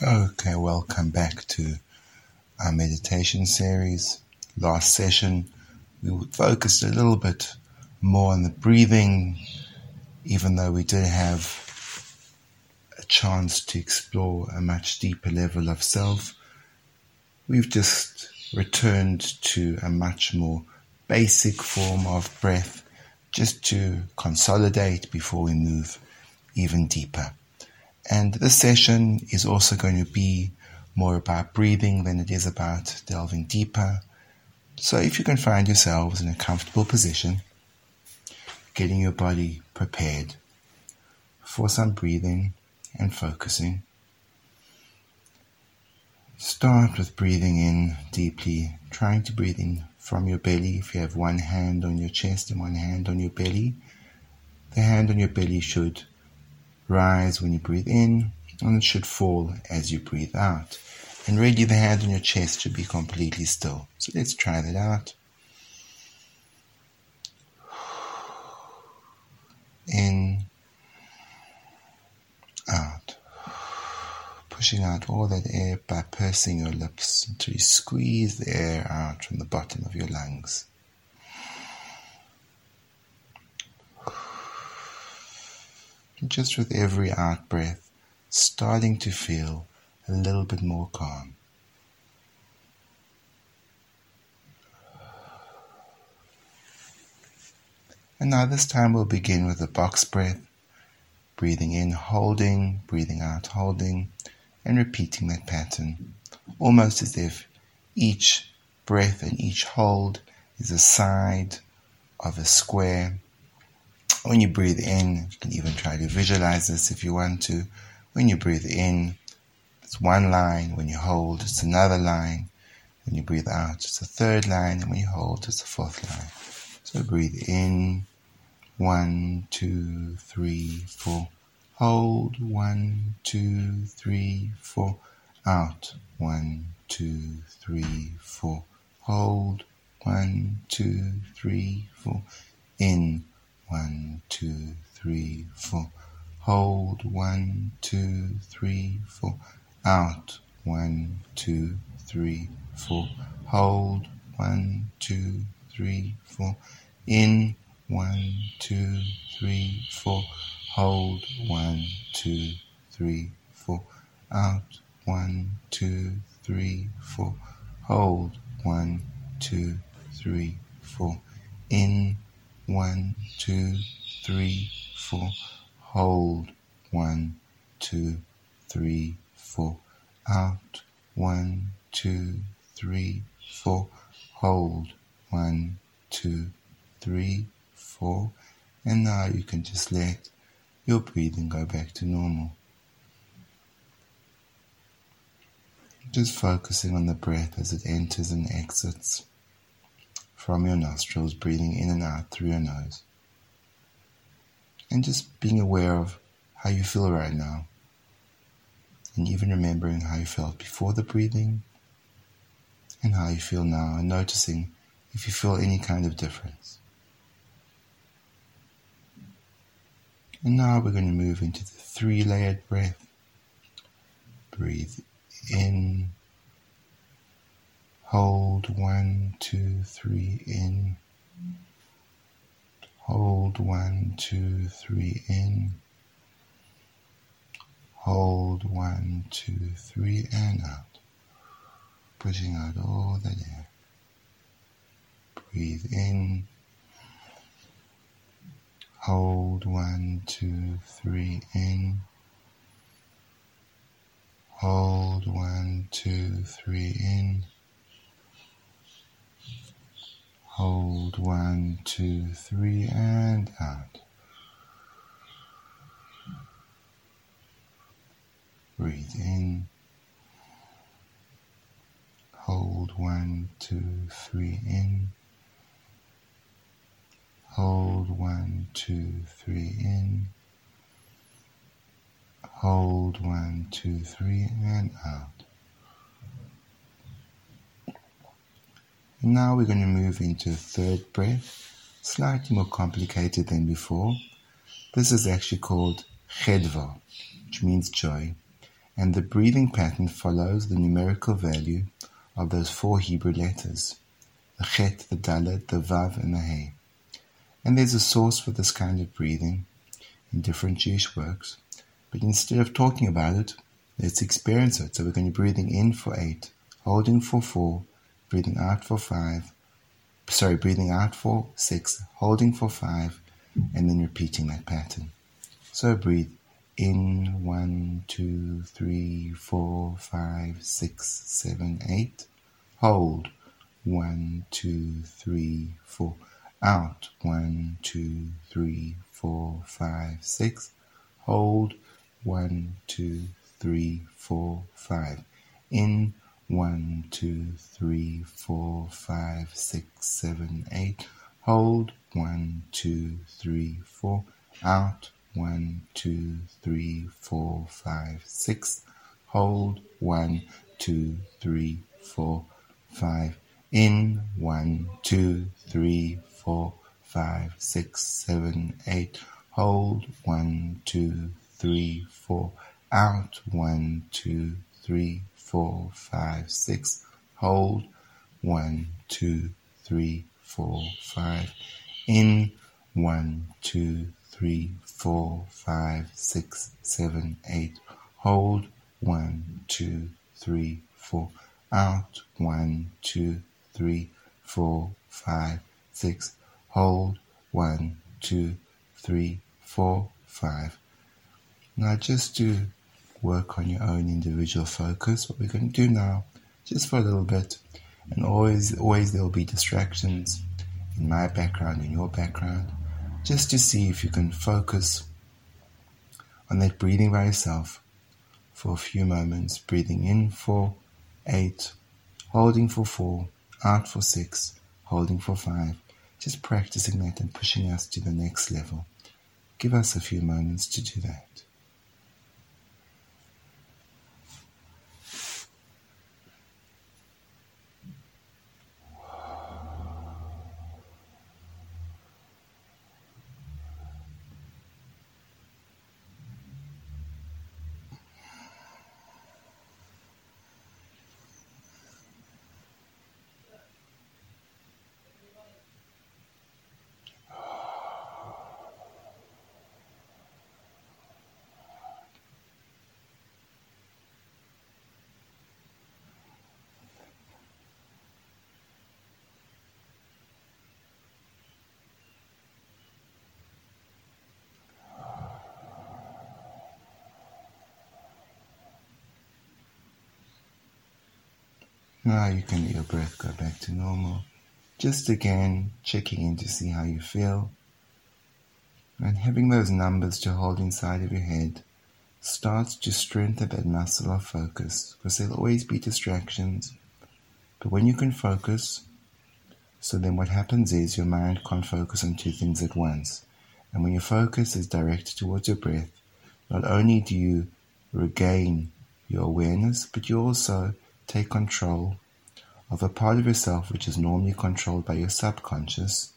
Okay, welcome back to our meditation series. Last session, we focused a little bit more on the breathing, even though we did have a chance to explore a much deeper level of self. We've just returned to a much more basic form of breath just to consolidate before we move even deeper. And this session is also going to be more about breathing than it is about delving deeper. So if you can find yourselves in a comfortable position, getting your body prepared for some breathing and focusing. Start with breathing in deeply, trying to breathe in from your belly. If you have one hand on your chest and one hand on your belly, the hand on your belly should rise when you breathe in and it should fall as you breathe out. And really the hand on your chest should be completely still. So let's try that out. In, out. Pushing out all that air by pursing your lips until you squeeze the air out from the bottom of your lungs. Just with every out breath, starting to feel a little bit more calm. And now this time we'll begin with a box breath, breathing in, holding, breathing out, holding, and repeating that pattern, almost as if each breath and each hold is a side of a square when you breathe in, you can even try to visualize this if you want to. When you breathe in, it's one line. When you hold, it's another line. When you breathe out, it's a third line. And when you hold, it's a fourth line. So breathe in. One, two, three, four. Hold. One, two, three, four. Out. One, two, three, four. Hold. One, two, three, four. In. One, two, three, four. Hold. One, two, three, four. Out. One, two, three, four. Hold. One, two, three, four. In. One, two, three, four. Hold. One, two, three, four. Out. One, two, three, four. Hold. One, two, three, four. In one, two, three, four. Hold. One, two, three, four. Out. One, two, three, four. Hold. One, two, three, four. And now you can just let your breathing go back to normal. Just focusing on the breath as it enters and exits from your nostrils, breathing in and out through your nose. And just being aware of how you feel right now. And even remembering how you felt before the breathing and how you feel now, and noticing if you feel any kind of difference. And now we're going to move into the three layered breath. Breathe in Hold one, two, three in. Hold one, two, three in. Hold one, two, three, and out. Pushing out all that air. Breathe in. Hold one, two, three in. Hold one, two, three in. Hold one, two, three, and out. Breathe in. Hold one, two, three in. Hold one, two, three in. Hold one, two, three, and out. And now we're going to move into a third breath, slightly more complicated than before. This is actually called chedva, which means joy. and the breathing pattern follows the numerical value of those four Hebrew letters the Chet, the Dalet, the Vav, and the He. And there's a source for this kind of breathing in different Jewish works, but instead of talking about it, let's experience it. So we're going to be breathing in for eight, holding for four, breathing out for five, sorry, breathing out for six, holding for five, and then repeating that pattern. So breathe in one, two, three, four, five, six, seven, eight. Hold one, two, three, four. Out one, two, three, four, five, six. Hold one, two, three, four, five. In one, two, three, four, five, six, seven, eight. Hold one, two, three, four. Out one, two, three, four, five, six. Hold one, two, three, four, five. In one, two, three, four, five, six, seven, eight. Hold one, two, three, four. Out one, two, three, four, five, six. Hold one, two, three, four, five. In one, two, three, four, five, six, seven, eight. Hold one, two, three, four. Out one, two, three, four, five, six. Hold one, two, three, four, five. Now just to work on your own individual focus, what we're going to do now, just for a little bit, and always, always there will be distractions in my background, in your background just to see if you can focus on that breathing by yourself for a few moments. Breathing in for eight, holding for four, out for six, holding for five. Just practicing that and pushing us to the next level. Give us a few moments to do that. Now you can let your breath go back to normal. Just again checking in to see how you feel. And having those numbers to hold inside of your head starts to strengthen that muscle of focus because there'll always be distractions. But when you can focus, so then what happens is your mind can't focus on two things at once. And when your focus is directed towards your breath, not only do you regain your awareness, but you also take control of a part of yourself which is normally controlled by your subconscious,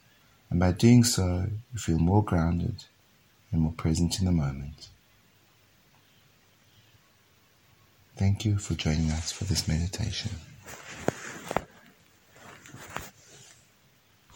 and by doing so, you feel more grounded and more present in the moment. Thank you for joining us for this meditation.